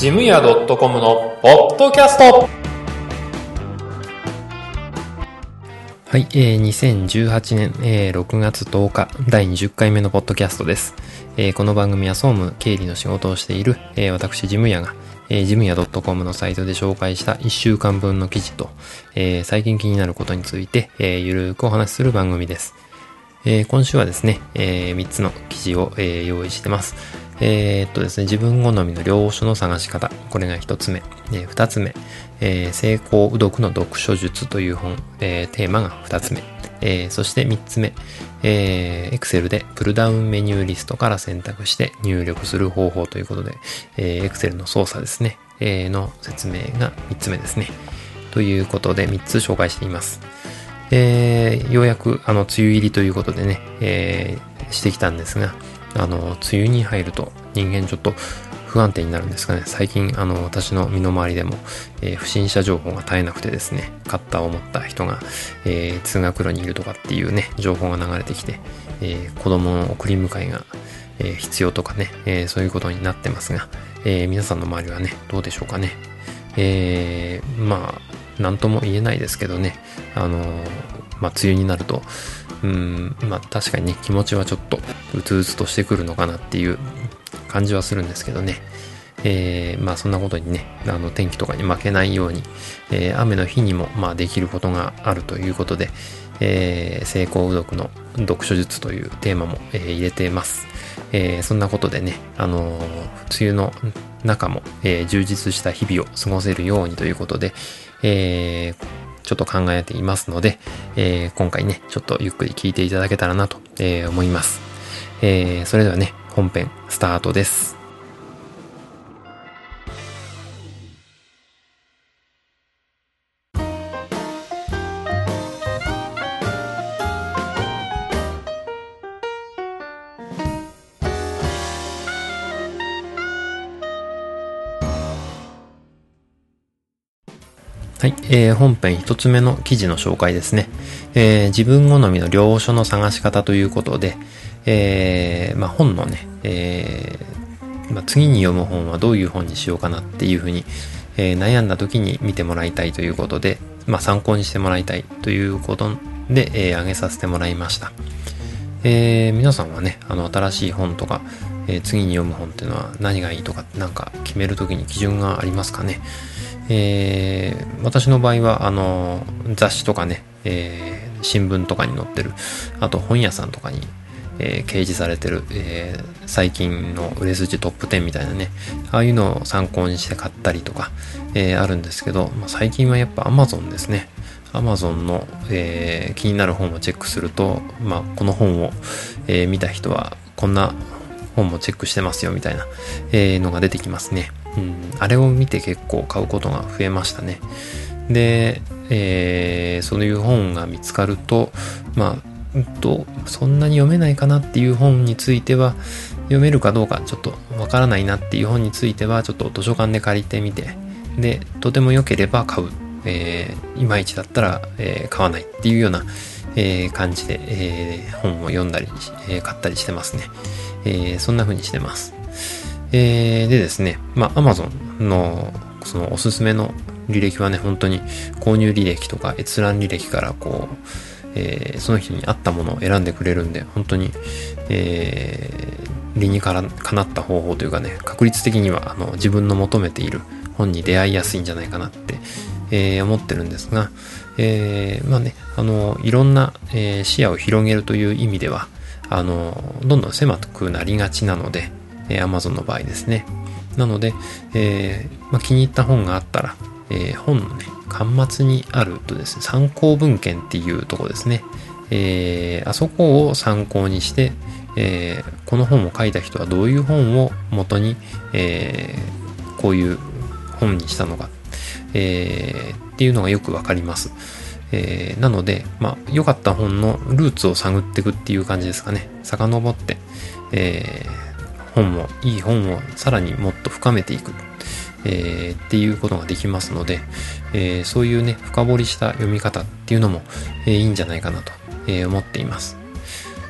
ジムヤ .com のポッドキャストはい、えー、2018年、えー、6月10日第20回目のポッドキャストです。えー、この番組は総務経理の仕事をしている、えー、私ジムヤが、えー、ジムヤ .com のサイトで紹介した1週間分の記事と、えー、最近気になることについて、えー、ゆるくお話しする番組です。えー、今週はですね、えー、3つの記事を、えー、用意してます。えー、っとですね、自分好みの領書の探し方。これが1つ目。えー、つ目、えー、成功う読の読書術という本、えー、テーマが2つ目。えー、そして3つ目、えー、Excel でプルダウンメニューリストから選択して入力する方法ということで、えー、Excel の操作ですね、えー、の説明が3つ目ですね。ということで3つ紹介しています。えー、ようやくあの梅雨入りということでね、えー、してきたんですが、あの梅雨に入ると人間ちょっと不安定になるんですかね。最近あの私の身の回りでも、えー、不審者情報が絶えなくてですねカッターを持った人が、えー、通学路にいるとかっていうね情報が流れてきて、えー、子供の送り迎えが、え必要とかね、えそういうことになってますが、え皆さんの周りはねどうでしょうかね。えまあ何とも言えないですけどね、あのまあ、梅雨になると、うん、まあ、確かにね、気持ちはちょっと、うつうつとしてくるのかなっていう感じはするんですけどね。えー、まあそんなことにね、あの天気とかに負けないように、えー、雨の日にもまあできることがあるということで、えー、成功う読の読書術というテーマも、えー、入れています。えー、そんなことでね、あのー、梅雨の中も、えー、充実した日々を過ごせるようにということで、えー、ちょっと考えていますので、えー、今回ね、ちょっとゆっくり聞いていただけたらなと、えー、思います。えー、それではね、本編スタートです。はい、えー、本編一つ目の記事の紹介ですね。えー、自分好みの領書の探し方ということで、えー、まあ、本のね、えー、まあ、次に読む本はどういう本にしようかなっていうふうに、えー、悩んだ時に見てもらいたいということで、まあ、参考にしてもらいたいということで、えー、げさせてもらいました。えー、皆さんはね、あの、新しい本とか、えー、次に読む本っていうのは何がいいとか、なんか決めるときに基準がありますかね？えー、私の場合は、あの、雑誌とかね、えー、新聞とかに載ってる、あと本屋さんとかに、えー、掲示されてる、えー、最近の売れ筋トップ10みたいなね、ああいうのを参考にして買ったりとか、えー、あるんですけど、まあ、最近はやっぱ Amazon ですね。Amazon の、え、気になる本をチェックすると、まあ、この本を、え、見た人はこんな本もチェックしてますよみたいな、え、のが出てきますね。うん、あれを見て結構買うことが増えましたね。で、えー、そういう本が見つかると、まあ、とそんなに読めないかなっていう本については読めるかどうかちょっとわからないなっていう本についてはちょっと図書館で借りてみてでとても良ければ買う、えー、いまいちだったら、えー、買わないっていうような、えー、感じで、え、本を読んだり、え、買ったりしてますね、え、そんな風にしてます。え、でですね、まあ、Amazon のそのおすすめの履歴はね、本当に購入履歴とか閲覧履歴からこう、えー、その人に合ったものを選んでくれるんで、本当に、えー、理にかなった方法というかね、確率的にはあの自分の求めている本に出会いやすいんじゃないかなって、えー、思ってるんですが、えー、まあね、あの、いろんな、えー、視野を広げるという意味では、あの、どんどん狭くなりがちなので、えー、Amazon の場合ですね。なので、えー、まあ、気に入った本があったら、えー、本のね、端末にあるとですね、参考文献っていうとこですね。えー、あそこを参考にして、えー、この本を書いた人はどういう本を元に、えー、こういう本にしたのか、え、っていうのがよくわかります。え、なので、まあ、良かった本のルーツを探っていくっていう感じですかね。遡って、え、本もいい本をさらにもっと深めていく、えー、っていうことができますので、えー、そういうね深掘りした読み方っていうのも、えー、いいんじゃないかなと、え思っています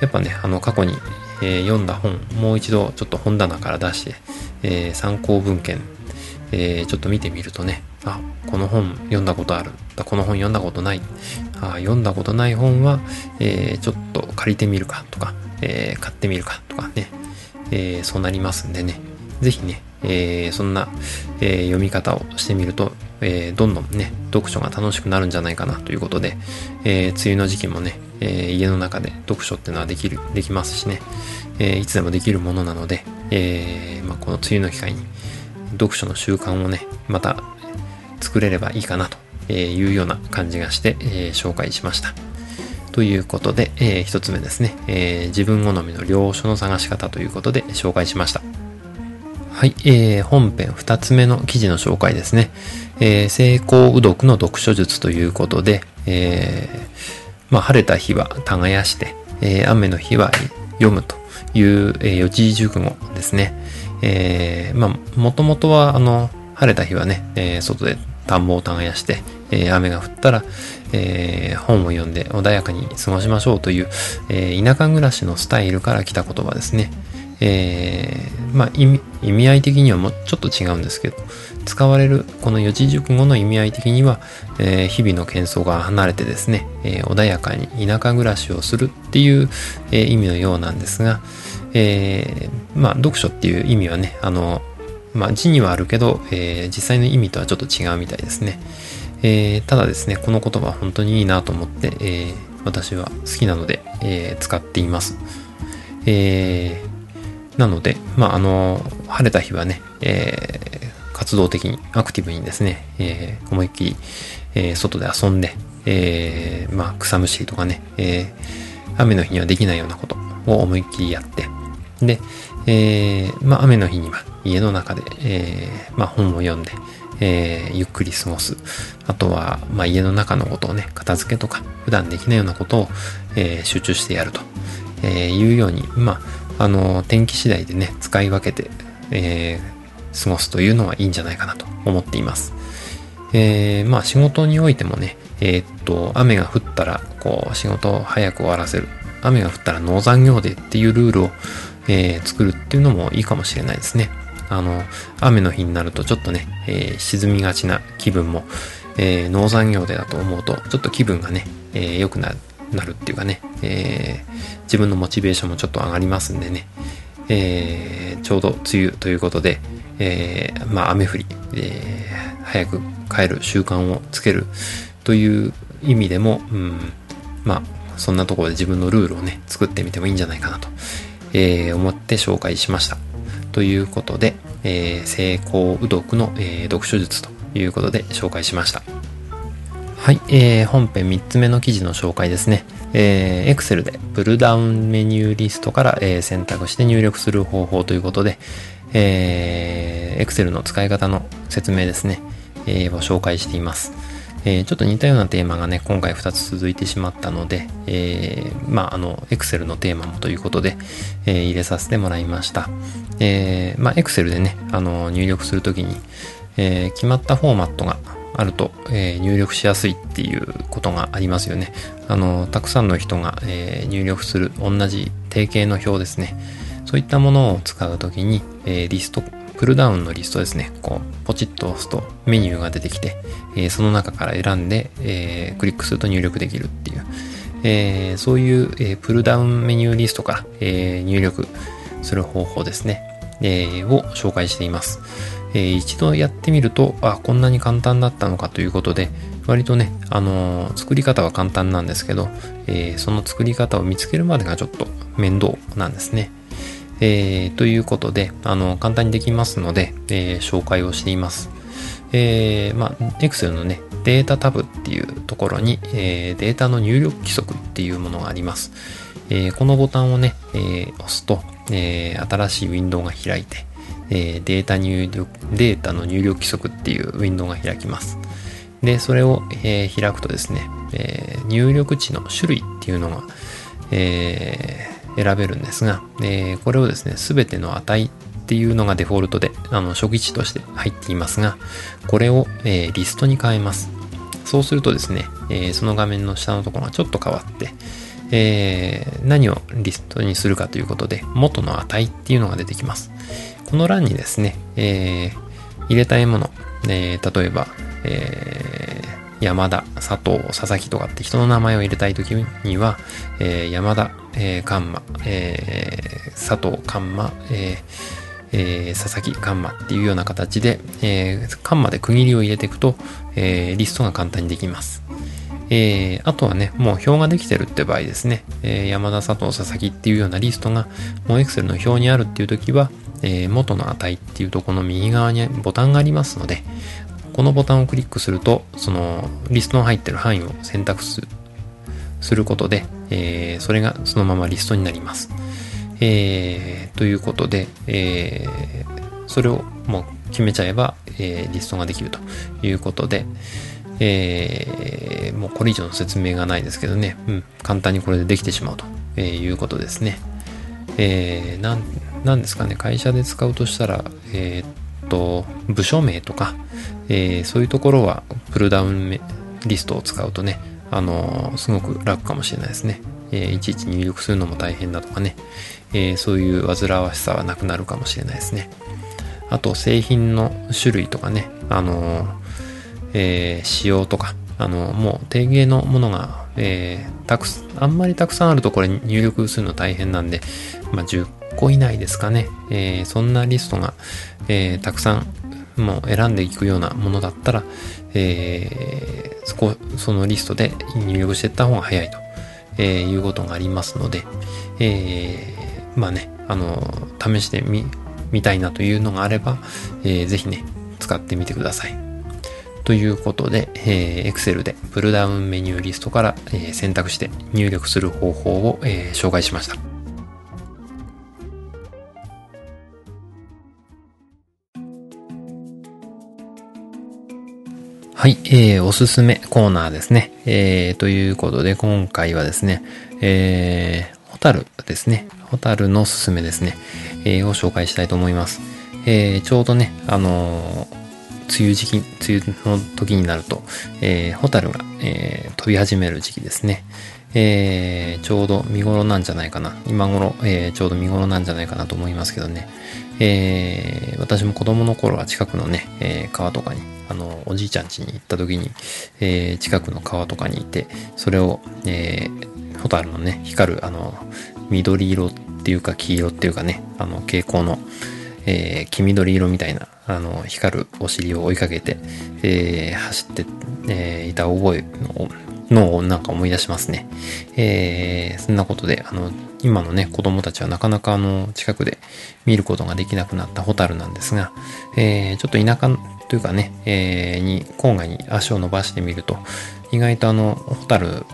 やっぱねあの過去に、え読んだ本もう一度ちょっと本棚から出して、え参考文献、え、ちょっと見てみるとね、あ、この本読んだことある。この本読んだことない。あ読んだことない本は、え、ちょっと借りてみるかとか、え、買ってみるかとかね、えそうなりますんでね、ぜひね、えそんな、え読み方をしてみると、えどんどんね、読書が楽しくなるんじゃないかなということで、え梅雨の時期もね、え家の中で読書っていうのはできる、できますしね、えいつでもできるものなので、えまあ、この梅雨の機会に読書の習慣をね、また作れればいいかなというような感じがして、え、紹介しました。ということで、えー、一つ目ですね、えー、自分好みの領書の探し方ということで紹介しました。はい、えー、本編二つ目の記事の紹介ですね。えー、成功う読の読書術ということで、えー、まあ、晴れた日は耕して、えー、雨の日は読むという、えー、四字熟語ですね。えー、まあ、もともとは、あの、晴れた日はね、えー、外で田んぼを耕して、えー、雨が降ったら、えー、本を読んで穏やかに過ごしましょうという、えー、田舎暮らしのスタイルから来た言葉ですね。えー、まあ意味、意味合い的にはもうちょっと違うんですけど、使われるこの四字熟語の意味合い的には、えー、日々の喧騒が離れてですね、えー、穏やかに田舎暮らしをするっていう、えー、意味のようなんですが、えー、まあ、読書っていう意味はね、あの、まあ、字にはあるけど、えー、実際の意味とはちょっと違うみたいですね。えー、ただですね、この言葉本当にいいなと思って、えー、私は好きなので、えー、使っています。えー、なので、まあ、あの、晴れた日はね、えー、活動的に、アクティブにですね、えー、思いっきり、えー、外で遊んで、えー、まあ、草むしりとかね、えー、雨の日にはできないようなことを思いっきりやって、で、えー、まあ、雨の日には家の中で、えー、まあ、本を読んで、えー、ゆっくり過ごす。あとは、まあ、家の中のことをね、片付けとか、普段できないようなことを、えー、集中してやると、えー、いうように、まあ、あの、天気次第でね、使い分けて、えー、過ごすというのはいいんじゃないかなと思っています。えー、まあ、仕事においてもね、えー、っと、雨が降ったら、こう、仕事を早く終わらせる。雨が降ったら農残業でっていうルールを、えー、作るっていうのもいいかもしれないですね。あの、雨の日になるとちょっとね、え、沈みがちな気分も、えー、農産業でだと思うと、ちょっと気分がね、えー、良くななるっていうかね、えー、自分のモチベーションもちょっと上がりますんでね、えー、ちょうど梅雨ということで、えー、まあ雨降り、えー、早く帰る習慣をつけるという意味でも、うん、まあそんなところで自分のルールをね、作ってみてもいいんじゃないかなと、えー、思って紹介しました。ということで、えー、成功う読の、えー、読書術ということで紹介しました。はい、えー、本編3つ目の記事の紹介ですね。えー、Excel でプルダウンメニューリストから、えー、選択して入力する方法ということで、えー、Excel の使い方の説明ですね、えー、を紹介しています。えー、ちょっと似たようなテーマがね、今回2つ続いてしまったので、えー、まあ、あの、Excel のテーマもということで、えー、入れさせてもらいました。えー、まあ、Excel でね、あの、入力するときに、えー、決まったフォーマットがあると、えー、入力しやすいっていうことがありますよね。あの、たくさんの人が、えー、入力する同じ定型の表ですね。そういったものを使うときに、えー、リストプルダウンのリストですね。こう、ポチッと押すとメニューが出てきて、え、その中から選んで、え、クリックすると入力できるっていう、え、そういう、えプルダウンメニューリストから、え入力する方法ですね、えを紹介しています。え一度やってみると、あ、こんなに簡単だったのかということで、割とね、あの作り方は簡単なんですけど、えその作り方を見つけるまでがちょっと面倒なんですね。えー、ということで、あの、簡単にできますので、えー、紹介をしています。えー、まあ、Excel のね、データタブっていうところに、えー、データの入力規則っていうものがあります。えー、このボタンをね、えー、押すと、えー、新しいウィンドウが開いて、えー、データ入力、データの入力規則っていうウィンドウが開きます。で、それを、えー、開くとですね、えー、入力値の種類っていうのが、え選べるんですが、え、これをですね、すべての値っていうのがデフォルトで、あの、初期値として入っていますが、これを、え、リストに変えます。そうするとですね、え、その画面の下のところがちょっと変わって、え、何をリストにするかということで、元の値っていうのが出てきます。この欄にですね、えー、入れたいもの、えー、例えば、えー、山田、佐藤、佐々木とかって人の名前を入れたいときには、えー、山田、えー、カンマ、えー、佐藤、カンマ、えーえー、佐々木カンマっていうような形で、えー、カンマで区切りを入れていくと、えー、リストが簡単にできます。えー、あとはね、もう表ができてるって場合ですね、えー、山田、佐藤、佐々木っていうようなリストが、もう Excel の表にあるっていう時は、えー、元の値っていうとこの右側にボタンがありますので、このボタンをクリックすると、そのリストの入ってる範囲を選択することで、えー、それがそのままリストになります。えー、ということで、えー、それをもう決めちゃえば、えー、リストができるということで、えー、もうこれ以上の説明がないですけどね、うん、簡単にこれでできてしまうと、いうことですね。えー、なん、なんですかね、会社で使うとしたら、えー、っと、部署名とか、えー、そういうところはプルダウンリストを使うとね、あのー、すごく楽かもしれないですね。え、いちいち入力するのも大変だとかね、え、そういう煩わしさはなくなるかもしれないですね。あと、製品の種類とかね、あの、え、仕様とか、あのもう定芸のものが、えー、たくあんまりたくさんあるとこれ入力するの大変なんで、まあ、10個以内ですかね、えー、そんなリストが、えー、たくさんもう選んでいくようなものだったら、えー、そこ、そのリストで入力していった方が早いと、え、いうことがありますので、え、まあね、あの、試してみ、みたいなというのがあれば、えー、ぜひね、使ってみてください。ということで、えー、Excel でプルダウンメニューリストから、えー、選択して入力する方法を、えー、紹介しました。はい、えー、おすすめコーナーですね。えー、ということで、今回はですね、えー、ホタルですね。ホタルのおすすめですね。えー、を紹介したいと思います。えー、ちょうどね、あのー、梅雨時期、梅雨の時になると、えー、ホタルが、えー、飛び始める時期ですね。えー、ちょうど見頃なんじゃないかな。今頃、えー、ちょうど見頃なんじゃないかなと思いますけどね。えー、私も子供の頃は近くのね、え、川とかにあの、おじいちゃん家に行った時に、え、近くの川とかにいて、それを、え、ホタルのね、光る、あの、緑色っていうか黄色っていうかね、あの、蛍光の、えー、黄緑色みたいな、あの、光るお尻を追いかけて、えー、走って、えー、いた覚えののをなんか思い出しますね。えー、そんなことで、あの、今のね、子供たちはなかなかあの、近くで見ることができなくなったホタルなんですが、えー、ちょっと田舎というかね、えー、に、郊外に足を伸ばしてみると、意外とあの、ホタル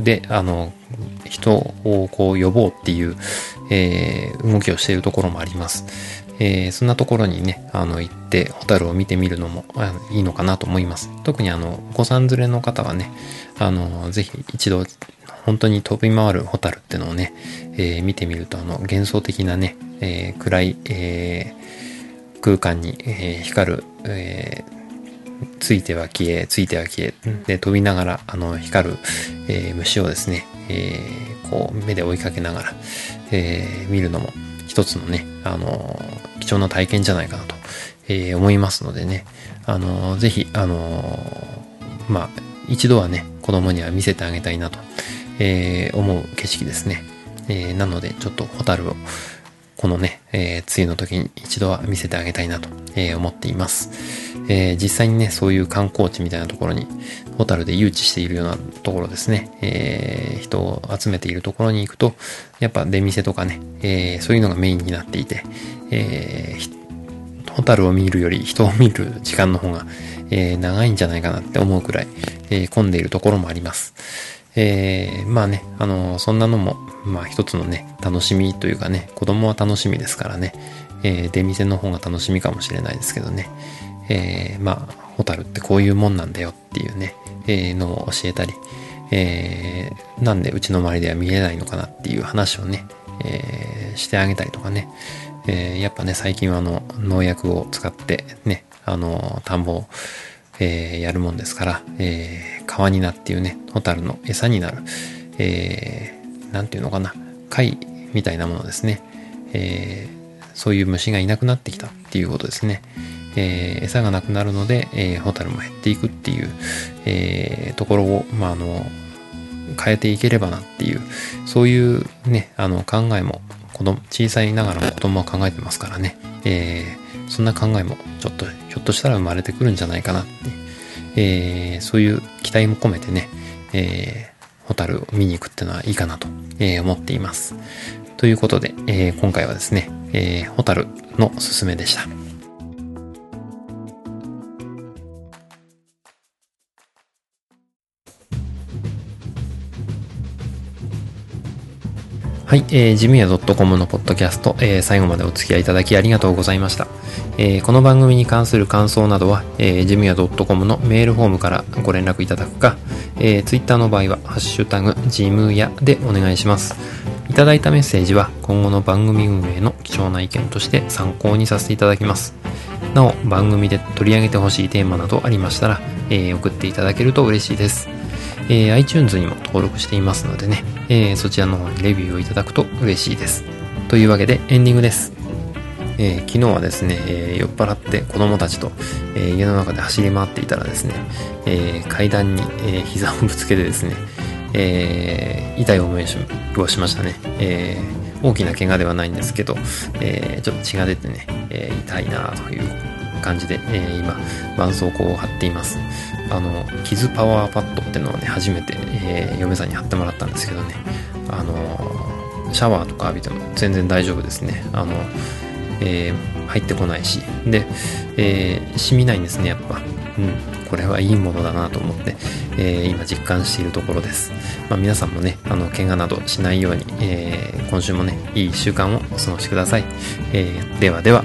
で、あの、人をこう呼ぼうっていう、えー、動きをしているところもあります。えー、そんなところにね、あの、行って、ホタルを見てみるのもいいのかなと思います。特にあの、お子さん連れの方はね、あの、ぜひ一度、本当に飛び回るホタルってのをね、えー、見てみると、あの、幻想的なね、えー、暗い、えー、空間に、え、光る、え、ついては消え、ついては消え、で、飛びながら、あの、光る、え、虫をですね、え、こう、目で追いかけながら、え、見るのも、一つのね、あの、貴重な体験じゃないかなと、えー、思いますのでね、あの、ぜひ、あの、まあ、一度はね、子供には見せてあげたいなと、えー、思う景色ですね。えー、なので、ちょっとホタルを、このね、えー、梅雨の時に一度は見せてあげたいなと、えー、思っています。えー、実際にね、そういう観光地みたいなところに、ホタルで誘致しているようなところですね、えー、人を集めているところに行くと、やっぱ出店とかね、えー、そういうのがメインになっていて、えー、ホタルを見るより人を見る時間の方が、えー、長いんじゃないかなって思うくらい、えー、混んでいるところもあります。えー、まあね、あの、そんなのも、まあ一つのね、楽しみというかね、子供は楽しみですからね、えー、出店の方が楽しみかもしれないですけどね、えー、まあ、ホタルってこういうもんなんだよっていうね、えー、のを教えたり、えー、なんでうちの周りでは見えないのかなっていう話をね、えー、してあげたりとかね、えー、やっぱね、最近はあの、農薬を使ってね、あの、田んぼをえー、やるもんですから、えー、川になっていうね、ホタルの餌になる、えー、なんていうのかな、貝みたいなものですね。えー、そういう虫がいなくなってきたっていうことですね。えー、餌がなくなるので、えー、ホタルも減っていくっていう、えー、ところを、まあ、あの、変えていければなっていう、そういうね、あの考えも、子供、小さいながらも子供は考えてますからね、えー、そんな考えもちょっと、ひょっとしたら生まれてくるんじゃないかなって、えー、そういう期待も込めてね、えー、ホタルを見に行くっていうのはいいかなと、えー、思っています。ということで、えー、今回はですね、えー、ホタルのすすめでした。はい、えー、ジムヤ .com のポッドキャスト、えー、最後までお付き合いいただきありがとうございました。えー、この番組に関する感想などは、えー、ジムヤ .com のメールフォームからご連絡いただくか、えー、ツイッターの場合は、ハッシュタグ、ジムヤでお願いします。いただいたメッセージは、今後の番組運営の貴重な意見として参考にさせていただきます。なお、番組で取り上げてほしいテーマなどありましたら、えー、送っていただけると嬉しいです。えー、iTunes にも登録していますのでね、えー、そちらの方にレビューをいただくと嬉しいです。というわけでエンディングです。えー、昨日はですね、えー、酔っ払って子供たちと、えー、家の中で走り回っていたらですね、え階段に、え膝をぶつけてですね、え痛い思いをしましたね。え大きな怪我ではないんですけど、えちょっと血が出てね、え痛いなという感じで、え今、絆創膏を貼っています。あの、傷パワーパッドっていうのをね、初めて、えー、嫁さんに貼ってもらったんですけどね、あの、シャワーとか浴びても全然大丈夫ですね。あの、えー、入ってこないし、で、えー、染みないんですね、やっぱ。うん、これはいいものだなと思って、えー、今実感しているところです。まあ、皆さんもね、あの、怪我などしないように、え、今週もね、いい1週間をお過ごしください。え、ではでは。